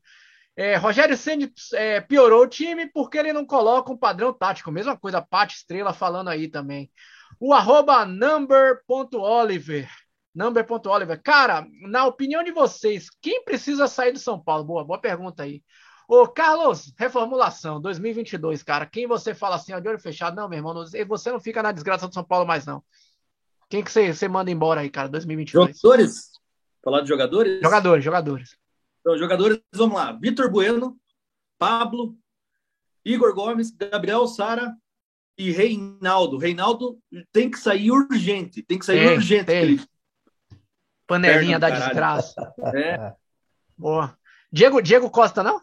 É, Rogério Senni é, piorou o time porque ele não coloca um padrão tático. Mesma coisa, Pati Estrela falando aí também. O arroba number.oliver. Number.oliver. Cara, na opinião de vocês, quem precisa sair do São Paulo? Boa, boa pergunta aí. Ô, Carlos, reformulação 2022, cara. Quem você fala assim, ó, de olho fechado? Não, meu irmão, você não fica na desgraça do São Paulo mais, não. Quem que você, você manda embora aí, cara, 2022? Jogadores? Falar de jogadores? Jogadores, jogadores. Então, jogadores, vamos lá. Vitor Bueno, Pablo, Igor Gomes, Gabriel Sara e Reinaldo. Reinaldo tem que sair urgente. Tem que sair tem, urgente. Tem. Panelinha da desgraça. É. Boa. Diego, Diego Costa, não?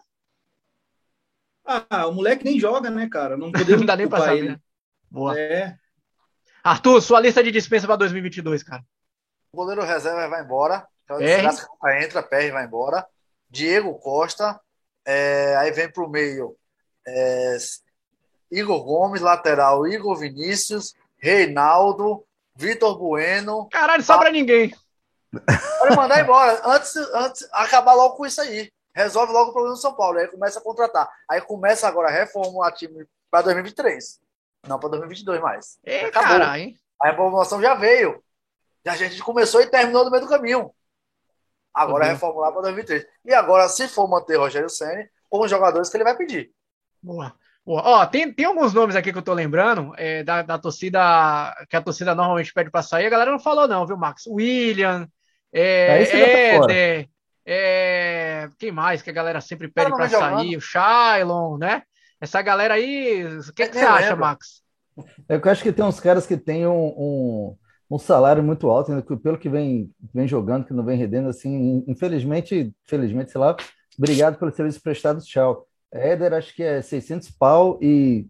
Ah, o moleque nem joga, né, cara? Não podemos não dá nem pra saber. Né? Boa. É. Arthur, sua lista de dispensa para 2022, cara. O goleiro reserva vai embora. Então, entra, perde, vai embora. Diego Costa. É, aí vem pro meio é, Igor Gomes, lateral Igor Vinícius, Reinaldo, Vitor Bueno. Caralho, sobra a... ninguém. Pode mandar embora. Antes, antes, acabar logo com isso aí resolve logo o problema do São Paulo. Aí começa a contratar. Aí começa agora a reformular time para 2023. Não para 2022 mais. É, caralho. A reformulação já veio. A gente começou e terminou no meio do caminho. Agora é reformular para 2023. E agora, se for manter Rogério Senna, com os jogadores que ele vai pedir. Boa. Ó, tem, tem alguns nomes aqui que eu tô lembrando é, da, da torcida que a torcida normalmente pede para sair. A galera não falou, não, viu, Max? William, é, Éder, é... Quem mais que a galera sempre pede para sair? O Shailon, né? Essa galera aí, o que, é que você acha, Max? É eu acho que tem uns caras que têm um, um, um salário muito alto, né? pelo que vem, vem jogando, que não vem rendendo, assim, infelizmente, felizmente, sei lá, obrigado pelo serviço prestado, tchau. Éder, acho que é 600 pau e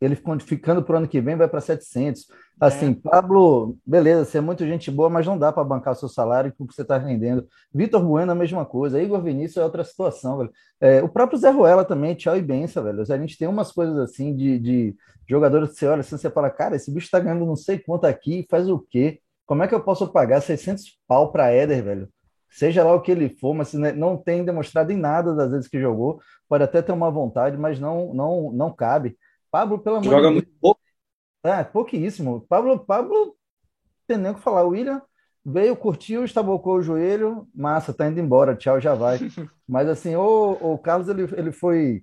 ele ficando para o ano que vem vai para 700. Assim, é. Pablo, beleza, você é muito gente boa, mas não dá para bancar o seu salário com o que você está rendendo. Vitor Bueno, a mesma coisa. Igor Vinícius é outra situação, velho. É, o próprio Zé Ruela também, tchau e benção, velho. A gente tem umas coisas assim de, de jogadores que você olha assim, você fala, cara, esse bicho está ganhando não sei quanto aqui, faz o quê? Como é que eu posso pagar 600 pau para Éder, velho? Seja lá o que ele for, mas não tem demonstrado em nada das vezes que jogou. Pode até ter uma vontade, mas não, não, não cabe. Pablo, pelo amor Joga muito pouco. É, pouquíssimo. Pablo, Pablo, tem nem o que falar. O William veio, curtiu, estabocou o joelho, massa, tá indo embora, tchau, já vai. Mas assim, o, o Carlos, ele, ele foi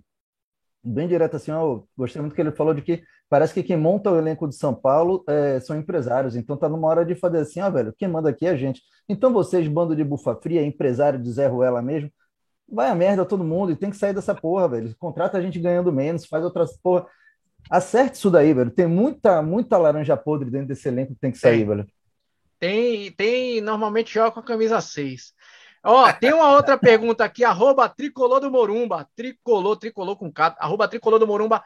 bem direto assim, eu gostei muito que ele falou de que parece que quem monta o elenco de São Paulo é, são empresários, então tá numa hora de fazer assim, ó, velho, quem manda aqui é a gente. Então vocês, bando de bufa fria, empresário de Zé Ruela mesmo, vai a merda todo mundo e tem que sair dessa porra, velho. Contrata a gente ganhando menos, faz outras porra. Acerte isso daí, velho. Tem muita, muita laranja podre dentro desse elenco que tem que sair, tem. velho. Tem, tem, normalmente joga com a camisa 6. Ó, tem uma outra pergunta aqui, arroba tricolor do Morumba, tricolor, tricolor com K, arroba tricolor do Morumba.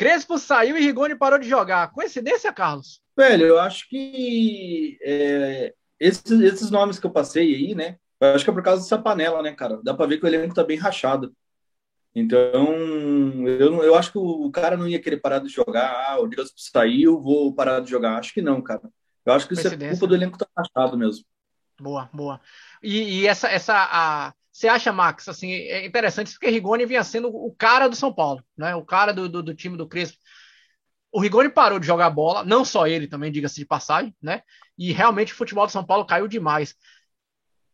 Crespo saiu e Rigoni parou de jogar. Coincidência, Carlos? Velho, eu acho que é, esses, esses nomes que eu passei aí, né? Eu acho que é por causa dessa panela, né, cara? Dá pra ver que o elenco tá bem rachado. Então, eu, eu acho que o cara não ia querer parar de jogar. Ah, o Crespo saiu, vou parar de jogar. Acho que não, cara. Eu acho que isso é culpa do elenco tá rachado mesmo. Boa, boa. E, e essa, essa a, você acha, Max, assim, é interessante porque Rigoni vinha sendo o cara do São Paulo, né? O cara do, do, do time do Crespo. O Rigoni parou de jogar bola, não só ele também, diga-se de passagem, né? E realmente o futebol do São Paulo caiu demais.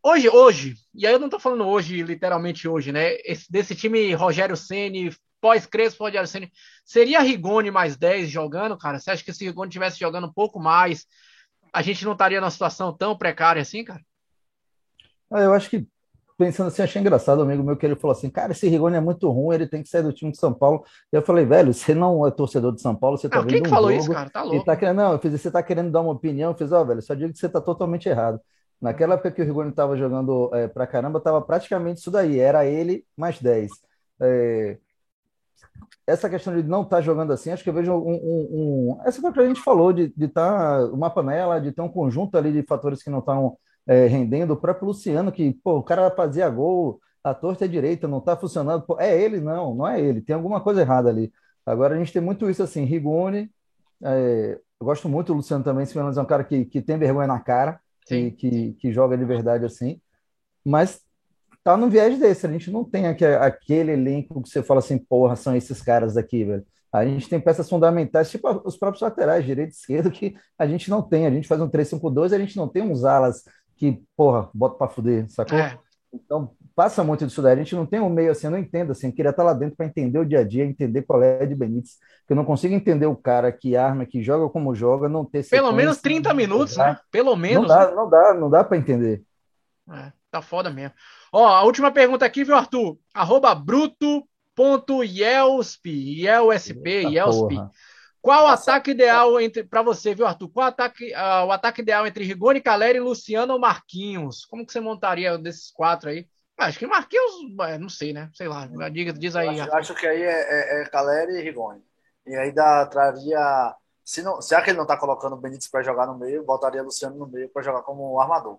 Hoje, hoje, e aí eu não tô falando hoje, literalmente hoje, né? Esse, desse time Rogério Ceni pós-Crespo, Rogério Ceni seria Rigoni mais 10 jogando, cara? Você acha que se Rigoni tivesse jogando um pouco mais, a gente não estaria numa situação tão precária assim, cara? Ah, eu acho que pensando assim, achei engraçado, amigo meu, que ele falou assim, cara, esse Rigoni é muito ruim, ele tem que sair do time de São Paulo. E eu falei, velho, você não é torcedor de São Paulo, você tá ah, vendo quem que um falou jogo, isso, cara? Tá louco. Tá querendo, não, eu fiz, você tá querendo dar uma opinião, eu fiz, ó, oh, velho, só digo que você tá totalmente errado. Naquela época que o Rigoni tava jogando é, pra caramba, tava praticamente isso daí, era ele mais 10. É, essa questão de não estar tá jogando assim, acho que eu vejo um, um, um essa foi que a gente falou, de estar tá uma panela, de ter um conjunto ali de fatores que não estão é, rendendo, o próprio Luciano, que, pô, o cara fazia gol, a torta é direita, não está funcionando, pô, é ele? Não, não é ele, tem alguma coisa errada ali. Agora a gente tem muito isso assim, Rigoni, é, eu gosto muito do Luciano também, se é um cara que, que tem vergonha na cara, que, que, que, joga de verdade assim, mas tá no viés desse, a gente não tem aquele, aquele elenco que você fala assim, porra, são esses caras daqui, velho. A gente tem peças fundamentais, tipo os próprios laterais, direito e esquerdo, que a gente não tem. A gente faz um 3-5-2, a gente não tem uns alas que, porra, bota para fuder, sacou? É. Então, passa muito disso daí. A gente não tem um meio assim, eu não entendo assim, eu queria estar lá dentro para entender o dia a dia, entender qual é de Benítez, que eu não consigo entender o cara que arma, que joga como joga, não ter Pelo menos 30 minutos, né? Pelo menos. Não dá, não dá, não dá para entender. É, tá foda mesmo. Ó, a última pergunta aqui, viu, Arthur? Arroba bruto.yelsp, Yelsp, Yelsp. Qual o ataque ideal entre para você, viu, Arthur? Qual ataque, uh, o ataque ideal entre Rigoni, Caleri, Luciano ou Marquinhos? Como que você montaria desses quatro aí? Ah, acho que Marquinhos, não sei, né? Sei lá, diga, diz aí. Acho, acho, que aí é, é, é Caleri e Rigoni. E aí dá, traria. Se, não, se é que ele não tá colocando o Benítez para jogar no meio, botaria Luciano no meio para jogar como armador.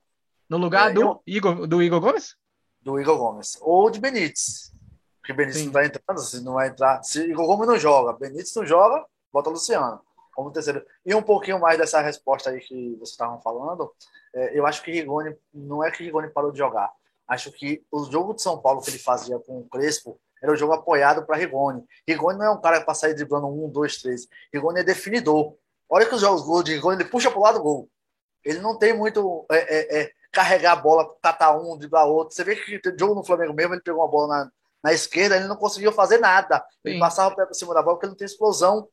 No lugar é, do, eu, Igor, do Igor Gomes? Do Igor Gomes. Ou de Benítez. Porque Benítez Sim. não vai entrando, se não vai entrar. Se Igor Gomes não joga, Benítez não joga, bota Luciano como terceiro. E um pouquinho mais dessa resposta aí que vocês estavam falando, é, eu acho que Rigoni, não é que Rigoni parou de jogar. Acho que o jogo de São Paulo que ele fazia com o Crespo era o jogo apoiado para Rigoni. Rigoni não é um cara para sair driblando um, dois, três. Rigoni é definidor. Olha que os jogos gol de Rigoni, ele puxa para o lado do gol. Ele não tem muito é, é, é, carregar a bola, catar um, driblar outro. Você vê que o jogo no Flamengo mesmo, ele pegou uma bola na, na esquerda, ele não conseguiu fazer nada. Ele Sim. passava o pé por cima da bola porque ele não tem explosão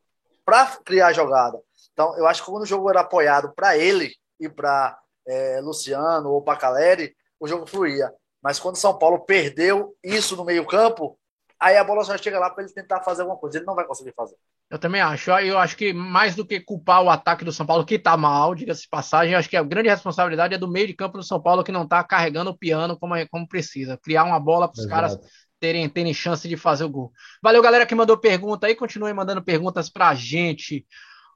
para criar jogada. Então, eu acho que quando o jogo era apoiado para ele e para é, Luciano ou para Caleri, o jogo fluía. Mas quando São Paulo perdeu isso no meio-campo, aí a bola só chega lá para ele tentar fazer alguma coisa. Ele não vai conseguir fazer. Eu também acho. Eu acho que mais do que culpar o ataque do São Paulo, que está mal, diga-se de passagem, eu acho que a grande responsabilidade é do meio de campo do São Paulo, que não está carregando o piano como, como precisa. Criar uma bola para os caras terem, terem chance de fazer o gol. Valeu, galera que mandou pergunta aí. Continue mandando perguntas pra gente.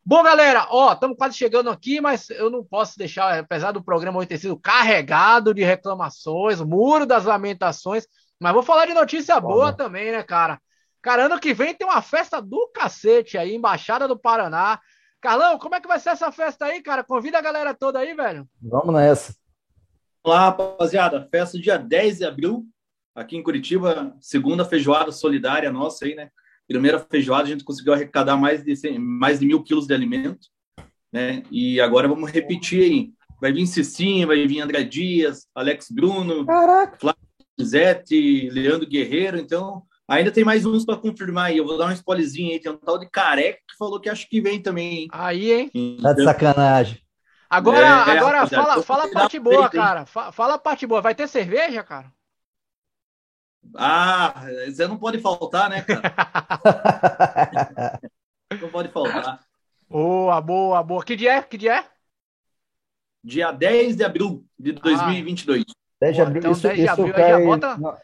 Bom, galera, ó, estamos quase chegando aqui, mas eu não posso deixar, apesar do programa hoje ter sido carregado de reclamações, muro das lamentações, mas vou falar de notícia boa também, né, cara? Cara, ano que vem tem uma festa do cacete aí, Embaixada do Paraná. Carlão, como é que vai ser essa festa aí, cara? Convida a galera toda aí, velho. Vamos nessa. Olá, rapaziada. Festa dia 10 de abril, aqui em Curitiba, segunda feijoada solidária nossa aí, né? Primeira feijoada, a gente conseguiu arrecadar mais de, 100, mais de mil quilos de alimento, né? E agora vamos repetir aí. Vai vir Cicinha, vai vir André Dias, Alex Bruno, Caraca. Flávio Zete, Leandro Guerreiro, então ainda tem mais uns para confirmar aí. Eu vou dar um spoilerzinho aí, tem um tal de Careca que falou que acho que vem também. Hein? Aí, hein? Então, tá de sacanagem. Agora, é, agora fala, fala a parte boa, cara. Fala a parte boa. Vai ter cerveja, cara? Ah, você não pode faltar, né, cara? não pode faltar. Boa, boa, boa. Que dia é? Que dia é? Dia 10 de abril de 2022. 10 de abril, então, isso, 10 de abril, cai já bota... na,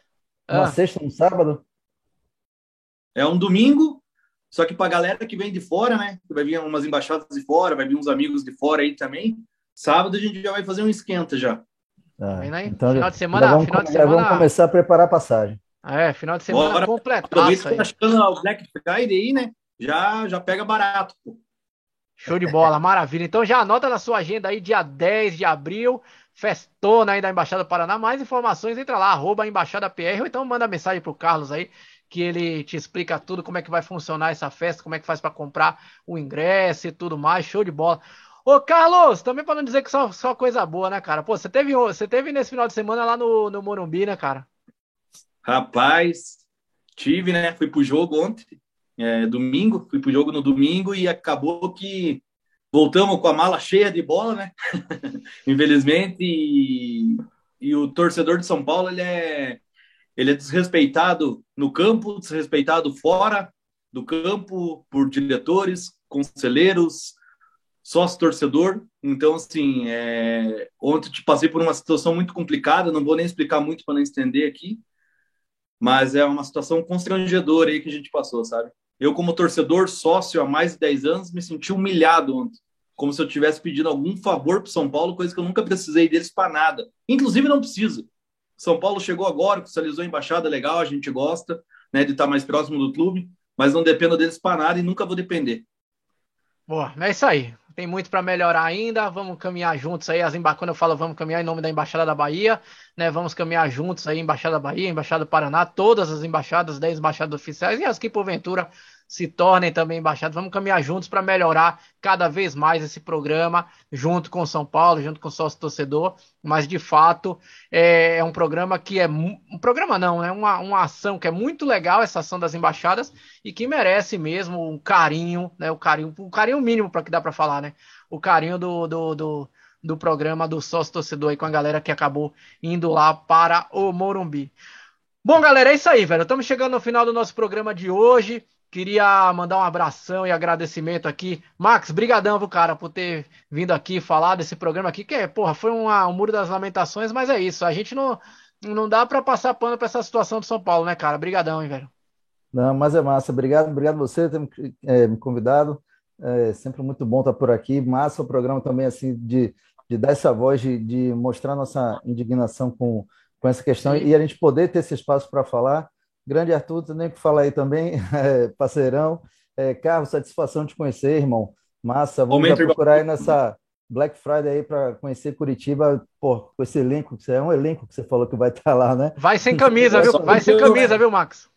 ah. sexta, no sábado? É um domingo, só que para a galera que vem de fora, né? Vai vir umas embaixadas de fora, vai vir uns amigos de fora aí também. Sábado a gente já vai fazer um esquenta já. Ah, então, final de semana, vamos, final de semana... vamos começar a preparar a passagem. É, final de semana Bora, que tá chegando o Black Friday aí, né? Já, já pega barato, pô. Show de bola, maravilha. Então já anota na sua agenda aí, dia 10 de abril, festona aí da Embaixada do Paraná. Mais informações, entra lá, arroba Embaixada PR, ou então manda mensagem pro Carlos aí, que ele te explica tudo, como é que vai funcionar essa festa, como é que faz para comprar o ingresso e tudo mais. Show de bola. Ô, Carlos, também para não dizer que só, só coisa boa, né, cara? Pô, você teve, você teve nesse final de semana lá no, no Morumbi, né, cara? Rapaz, tive, né? Fui pro jogo ontem é, domingo, fui pro jogo no domingo e acabou que voltamos com a mala cheia de bola, né? Infelizmente, e, e, o torcedor de São Paulo, ele é, ele é desrespeitado no campo, desrespeitado fora do campo por diretores, conselheiros, sócio-torcedor. Então, assim, é... ontem te passei por uma situação muito complicada, não vou nem explicar muito para não estender aqui, mas é uma situação constrangedora aí que a gente passou, sabe? Eu, como torcedor sócio há mais de 10 anos, me senti humilhado ontem. Como se eu tivesse pedido algum favor para São Paulo, coisa que eu nunca precisei deles para nada. Inclusive, não preciso. São Paulo chegou agora, oficializou a embaixada legal, a gente gosta né, de estar mais próximo do clube, mas não dependo deles para nada e nunca vou depender. Boa, é isso aí. Tem muito para melhorar ainda. Vamos caminhar juntos aí. As. Quando eu falo vamos caminhar em nome da Embaixada da Bahia, né? Vamos caminhar juntos aí, Embaixada da Bahia, Embaixada do Paraná, todas as embaixadas, 10 embaixadas oficiais e as que porventura se tornem também embaixados. Vamos caminhar juntos para melhorar cada vez mais esse programa, junto com São Paulo, junto com o sócio torcedor. Mas de fato é, é um programa que é um programa não, é uma, uma ação que é muito legal essa ação das embaixadas e que merece mesmo um carinho, né? O carinho, o carinho mínimo para que dá para falar, né? O carinho do, do, do do programa do sócio torcedor aí com a galera que acabou indo lá para o Morumbi. Bom, galera, é isso aí, velho. Estamos chegando no final do nosso programa de hoje. Queria mandar um abração e agradecimento aqui. Max, brigadão, viu, cara, por ter vindo aqui falar desse programa aqui, que, porra, foi uma, um muro das lamentações, mas é isso. A gente não, não dá para passar pano para essa situação do São Paulo, né, cara? Brigadão, hein, velho. Não, mas é massa. Obrigado, obrigado você por ter é, me convidado. É sempre muito bom estar por aqui. Massa o programa também, assim, de, de dar essa voz, de, de mostrar nossa indignação com, com essa questão Sim. e a gente poder ter esse espaço para falar. Grande Arthur, nem que falar aí também, é, parceirão. É, Carlos, satisfação de conhecer, irmão. Massa, vamos procurar aí nessa Black Friday aí para conhecer Curitiba, pô, com esse elenco, é um elenco que você falou que vai estar tá lá, né? Vai sem camisa, viu? Vai sem camisa, viu, Max?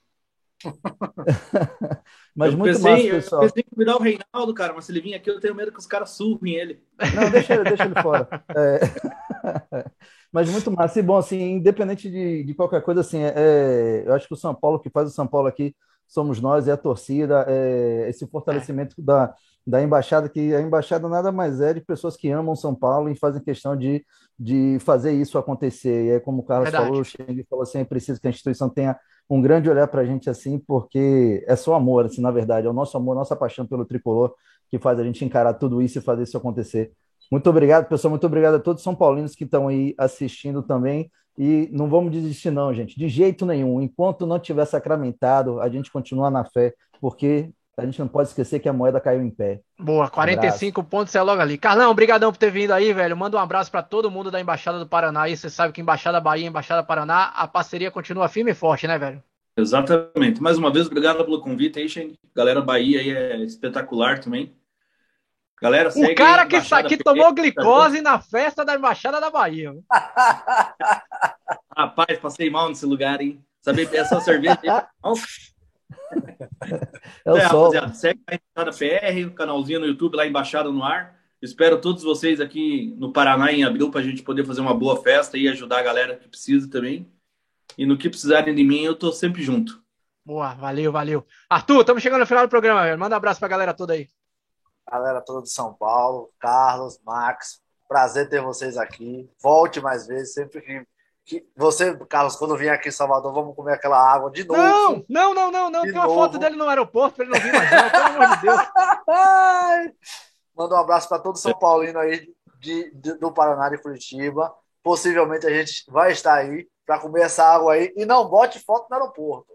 mas eu muito pensei, massa, pessoal. Eu pensei em convidar o Reinaldo, cara, mas se ele vir aqui, eu tenho medo que os caras surrem ele. Não, deixa, deixa ele fora. É... mas muito massa. E bom, assim, independente de, de qualquer coisa, assim, é, eu acho que o São Paulo, que faz o São Paulo aqui, somos nós, é a torcida, é esse fortalecimento é. da, da embaixada, que a embaixada nada mais é de pessoas que amam São Paulo e fazem questão de, de fazer isso acontecer. E é como o Carlos Verdade. falou, o Xeng falou assim, é preciso que a instituição tenha um grande olhar para a gente assim, porque é só amor, assim, na verdade, é o nosso amor, nossa paixão pelo tricolor que faz a gente encarar tudo isso e fazer isso acontecer. Muito obrigado, pessoal. Muito obrigado a todos os São Paulinos que estão aí assistindo também. E não vamos desistir, não, gente, de jeito nenhum. Enquanto não tiver sacramentado, a gente continua na fé, porque a gente não pode esquecer que a moeda caiu em pé. Boa, 45 pontos é logo ali. Carlão, obrigadão por ter vindo aí, velho. Manda um abraço para todo mundo da Embaixada do Paraná. Aí você sabe que Embaixada Bahia, Embaixada Paraná, a parceria continua firme e forte, né, velho? Exatamente. Mais uma vez, obrigado pelo convite aí, Shane. Galera Bahia aí é espetacular também. Galera, o cara que, que tomou glicose na festa da Embaixada da Bahia. Rapaz, passei mal nesse lugar, hein? Saber essa cerveja. é o é, sol. Rapaziada, segue a Embaixada PR, o canalzinho no YouTube, lá Embaixada no Ar. Espero todos vocês aqui no Paraná em abril para a gente poder fazer uma boa festa e ajudar a galera que precisa também. E no que precisarem de mim, eu tô sempre junto. Boa, valeu, valeu. Arthur, estamos chegando no final do programa, velho. Manda um abraço pra galera toda aí. Galera toda de São Paulo, Carlos, Max, prazer ter vocês aqui. Volte mais vezes, sempre que, você, Carlos, quando vier aqui em Salvador, vamos comer aquela água de novo. Não, não, não, não, não. Tem uma foto dele no aeroporto para ele não vir mais, não, pelo amor de Deus. Manda um abraço para todo São Paulino aí de, de, do Paraná de Curitiba. possivelmente a gente vai estar aí para comer essa água aí e não bote foto no aeroporto.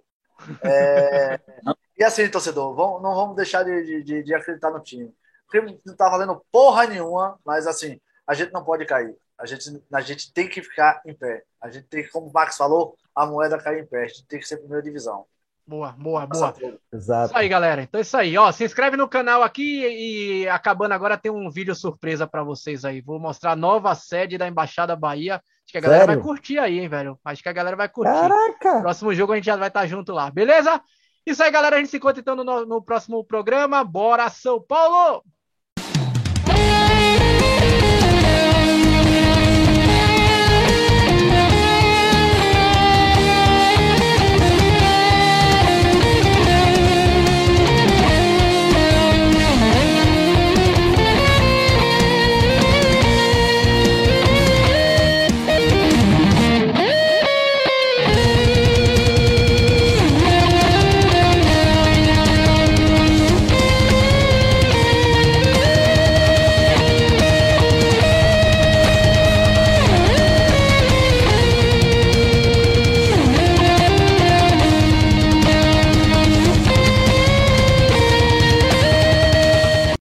É... e assim, torcedor, vamos, não vamos deixar de, de, de acreditar no time. O time não tá valendo porra nenhuma, mas assim, a gente não pode cair. A gente, a gente tem que ficar em pé. A gente tem que, como o Max falou, a moeda cair em pé. A gente tem que ser primeira divisão. Boa, boa, boa. Exato. Isso aí, galera. Então é isso aí. Ó, se inscreve no canal aqui e acabando agora tem um vídeo surpresa para vocês aí. Vou mostrar a nova sede da Embaixada Bahia. Acho que a galera Sério? vai curtir aí, hein, velho? Acho que a galera vai curtir. Caraca! Próximo jogo a gente já vai estar junto lá, beleza? Isso aí, galera. A gente se encontra então no, no próximo programa. Bora, São Paulo!